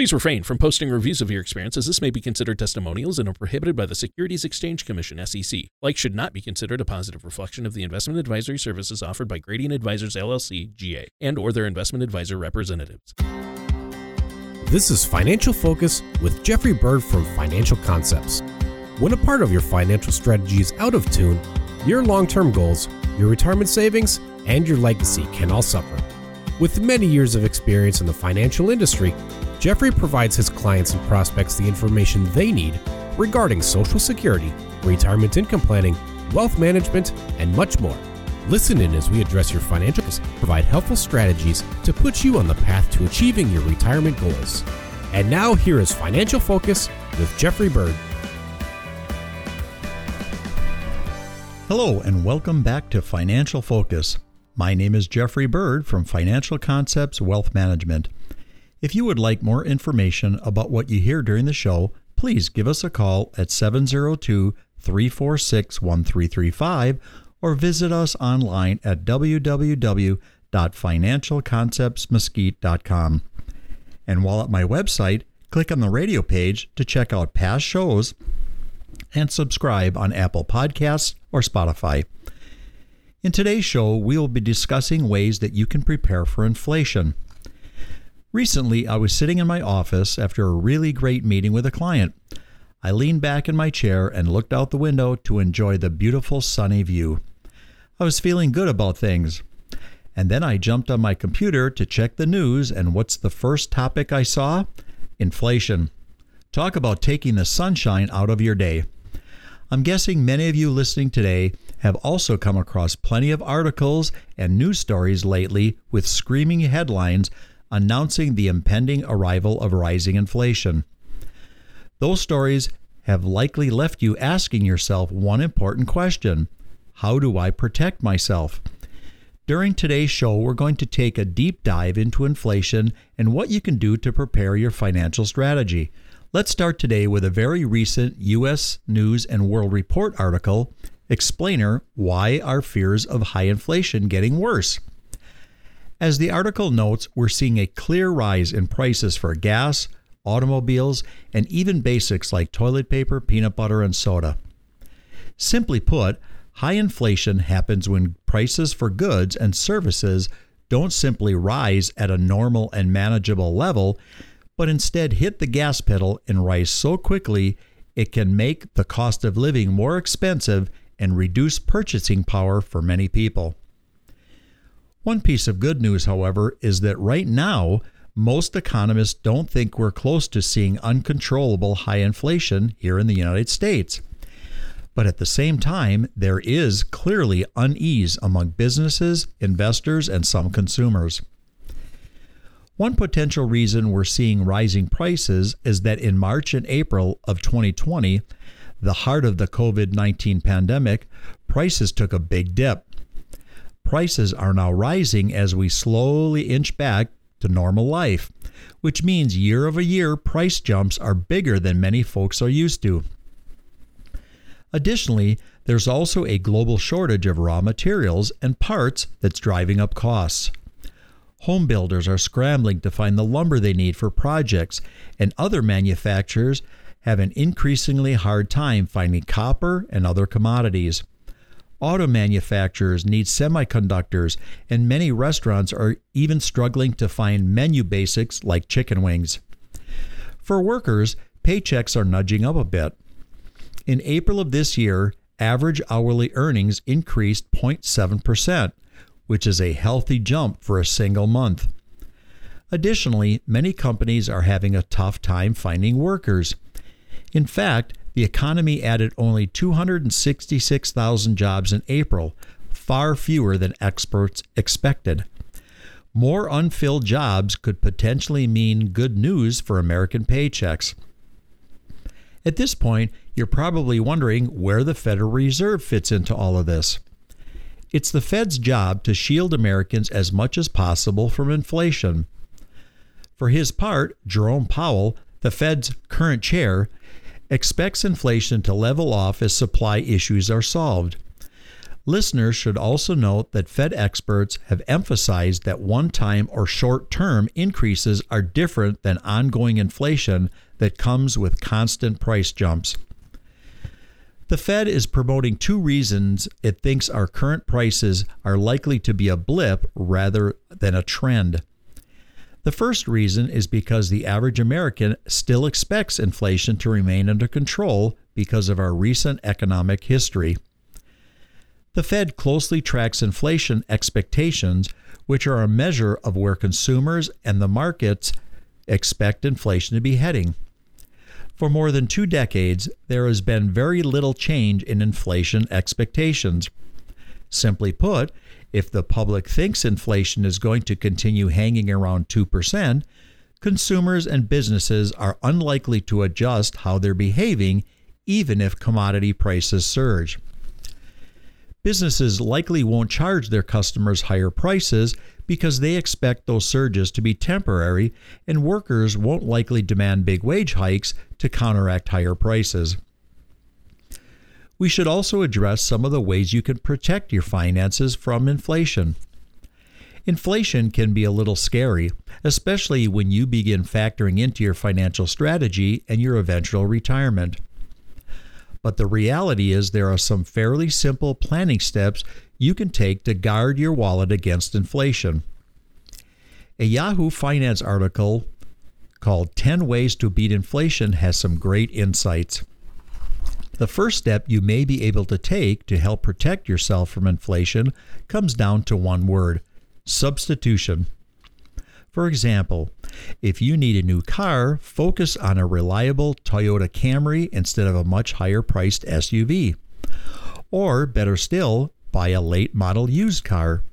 Please refrain from posting reviews of your experience as this may be considered testimonials and are prohibited by the Securities Exchange Commission SEC. Like should not be considered a positive reflection of the investment advisory services offered by Gradient Advisors LLC GA and or their investment advisor representatives. This is Financial Focus with Jeffrey Bird from Financial Concepts. When a part of your financial strategy is out of tune, your long-term goals, your retirement savings, and your legacy can all suffer. With many years of experience in the financial industry, Jeffrey provides his clients and prospects the information they need regarding Social Security, retirement income planning, wealth management, and much more. Listen in as we address your financial provide helpful strategies to put you on the path to achieving your retirement goals. And now here is Financial Focus with Jeffrey Bird. Hello and welcome back to Financial Focus. My name is Jeffrey Bird from Financial Concepts Wealth Management. If you would like more information about what you hear during the show, please give us a call at 702 346 1335 or visit us online at www.financialconceptsmesquite.com. And while at my website, click on the radio page to check out past shows and subscribe on Apple Podcasts or Spotify. In today's show, we will be discussing ways that you can prepare for inflation. Recently, I was sitting in my office after a really great meeting with a client. I leaned back in my chair and looked out the window to enjoy the beautiful sunny view. I was feeling good about things. And then I jumped on my computer to check the news, and what's the first topic I saw? Inflation. Talk about taking the sunshine out of your day. I'm guessing many of you listening today have also come across plenty of articles and news stories lately with screaming headlines announcing the impending arrival of rising inflation. Those stories have likely left you asking yourself one important question How do I protect myself? During today's show, we're going to take a deep dive into inflation and what you can do to prepare your financial strategy. Let's start today with a very recent U.S. News and World Report article explainer why are fears of high inflation getting worse? As the article notes, we're seeing a clear rise in prices for gas, automobiles, and even basics like toilet paper, peanut butter, and soda. Simply put, high inflation happens when prices for goods and services don't simply rise at a normal and manageable level, but instead hit the gas pedal and rise so quickly it can make the cost of living more expensive and reduce purchasing power for many people. One piece of good news, however, is that right now, most economists don't think we're close to seeing uncontrollable high inflation here in the United States. But at the same time, there is clearly unease among businesses, investors, and some consumers. One potential reason we're seeing rising prices is that in March and April of 2020, the heart of the COVID 19 pandemic, prices took a big dip prices are now rising as we slowly inch back to normal life, which means year over year price jumps are bigger than many folks are used to. Additionally, there's also a global shortage of raw materials and parts that's driving up costs. Home builders are scrambling to find the lumber they need for projects, and other manufacturers have an increasingly hard time finding copper and other commodities. Auto manufacturers need semiconductors, and many restaurants are even struggling to find menu basics like chicken wings. For workers, paychecks are nudging up a bit. In April of this year, average hourly earnings increased 0.7%, which is a healthy jump for a single month. Additionally, many companies are having a tough time finding workers. In fact, the economy added only 266,000 jobs in April, far fewer than experts expected. More unfilled jobs could potentially mean good news for American paychecks. At this point, you're probably wondering where the Federal Reserve fits into all of this. It's the Fed's job to shield Americans as much as possible from inflation. For his part, Jerome Powell, the Fed's current chair, expects inflation to level off as supply issues are solved. Listeners should also note that Fed experts have emphasized that one time or short term increases are different than ongoing inflation that comes with constant price jumps. The Fed is promoting two reasons it thinks our current prices are likely to be a blip rather than a trend. The first reason is because the average American still expects inflation to remain under control because of our recent economic history. The Fed closely tracks inflation expectations, which are a measure of where consumers and the markets expect inflation to be heading. For more than two decades, there has been very little change in inflation expectations. Simply put, if the public thinks inflation is going to continue hanging around 2%, consumers and businesses are unlikely to adjust how they're behaving even if commodity prices surge. Businesses likely won't charge their customers higher prices because they expect those surges to be temporary, and workers won't likely demand big wage hikes to counteract higher prices. We should also address some of the ways you can protect your finances from inflation. Inflation can be a little scary, especially when you begin factoring into your financial strategy and your eventual retirement. But the reality is, there are some fairly simple planning steps you can take to guard your wallet against inflation. A Yahoo Finance article called 10 Ways to Beat Inflation has some great insights. The first step you may be able to take to help protect yourself from inflation comes down to one word substitution. For example, if you need a new car, focus on a reliable Toyota Camry instead of a much higher priced SUV. Or, better still, buy a late model used car.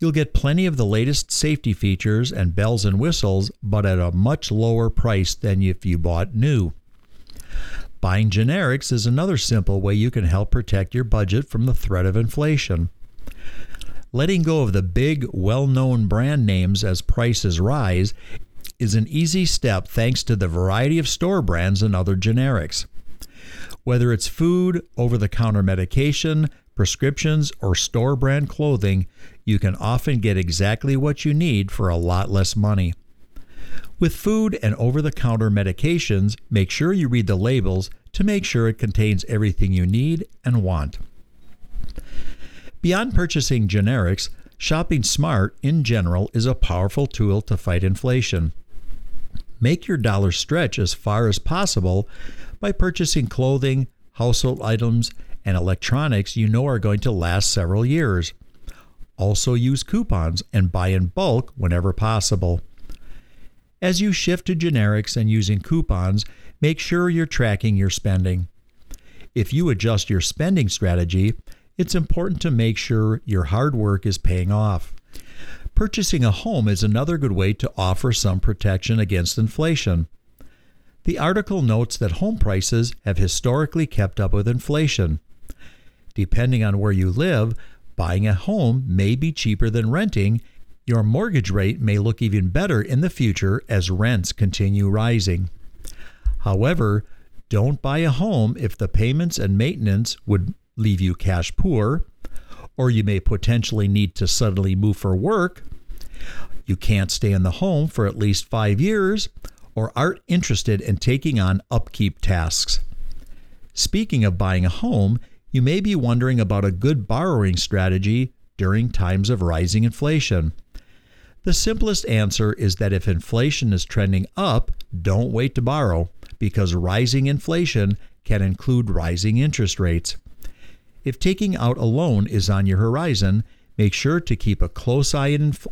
You'll get plenty of the latest safety features and bells and whistles, but at a much lower price than if you bought new. Buying generics is another simple way you can help protect your budget from the threat of inflation. Letting go of the big, well known brand names as prices rise is an easy step thanks to the variety of store brands and other generics. Whether it's food, over the counter medication, prescriptions, or store brand clothing, you can often get exactly what you need for a lot less money. With food and over the counter medications, make sure you read the labels to make sure it contains everything you need and want. Beyond purchasing generics, shopping smart in general is a powerful tool to fight inflation. Make your dollar stretch as far as possible by purchasing clothing, household items, and electronics you know are going to last several years. Also, use coupons and buy in bulk whenever possible. As you shift to generics and using coupons, make sure you're tracking your spending. If you adjust your spending strategy, it's important to make sure your hard work is paying off. Purchasing a home is another good way to offer some protection against inflation. The article notes that home prices have historically kept up with inflation. Depending on where you live, buying a home may be cheaper than renting. Your mortgage rate may look even better in the future as rents continue rising. However, don't buy a home if the payments and maintenance would leave you cash poor, or you may potentially need to suddenly move for work. You can't stay in the home for at least five years, or aren't interested in taking on upkeep tasks. Speaking of buying a home, you may be wondering about a good borrowing strategy during times of rising inflation. The simplest answer is that if inflation is trending up, don't wait to borrow because rising inflation can include rising interest rates. If taking out a loan is on your horizon, make sure to keep a close eye, inf-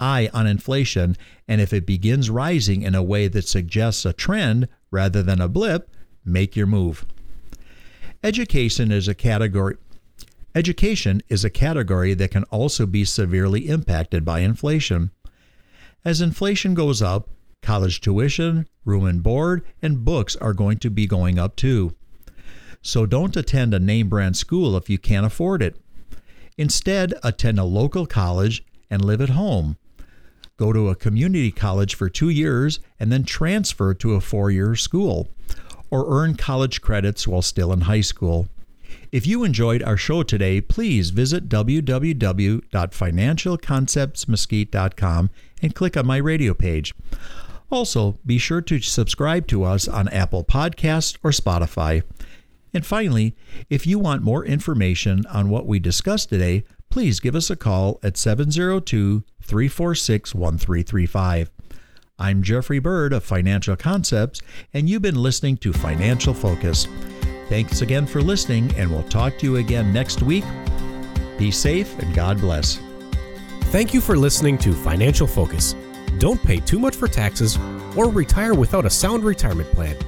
eye on inflation, and if it begins rising in a way that suggests a trend rather than a blip, make your move. Education is a category Education is a category that can also be severely impacted by inflation. As inflation goes up, college tuition, room and board, and books are going to be going up too. So don't attend a name brand school if you can't afford it. Instead, attend a local college and live at home. Go to a community college for two years and then transfer to a four year school, or earn college credits while still in high school. If you enjoyed our show today, please visit www.financialconceptsmesquite.com and click on my radio page. Also, be sure to subscribe to us on Apple Podcasts or Spotify. And finally, if you want more information on what we discussed today, please give us a call at 702 346 1335. I'm Jeffrey Bird of Financial Concepts, and you've been listening to Financial Focus. Thanks again for listening, and we'll talk to you again next week. Be safe and God bless. Thank you for listening to Financial Focus. Don't pay too much for taxes or retire without a sound retirement plan.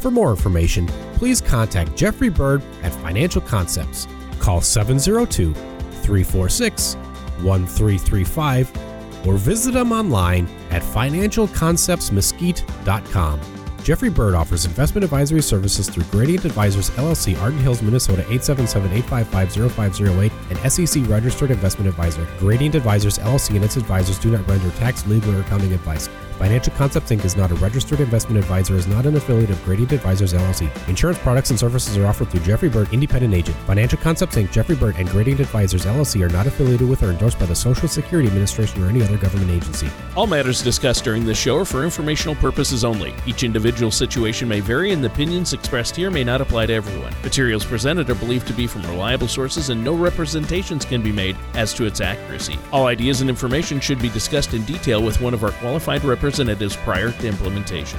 For more information, please contact Jeffrey Bird at Financial Concepts. Call 702 346 1335 or visit them online at financialconceptsmesquite.com. Jeffrey Bird offers investment advisory services through Gradient Advisors LLC, Arden Hills, Minnesota 877-855-0508, and SEC registered investment advisor. Gradient Advisors LLC and its advisors do not render tax, legal, or accounting advice. Financial Concepts Inc. is not a registered investment advisor, is not an affiliate of Gradient Advisors LLC. Insurance products and services are offered through Jeffrey Bird, independent agent. Financial Concepts Inc., Jeffrey Bird, and Gradient Advisors LLC are not affiliated with or endorsed by the Social Security Administration or any other government agency. All matters discussed during this show are for informational purposes only. Each individual situation may vary, and the opinions expressed here may not apply to everyone. Materials presented are believed to be from reliable sources, and no representations can be made as to its accuracy. All ideas and information should be discussed in detail with one of our qualified representatives prior to implementation.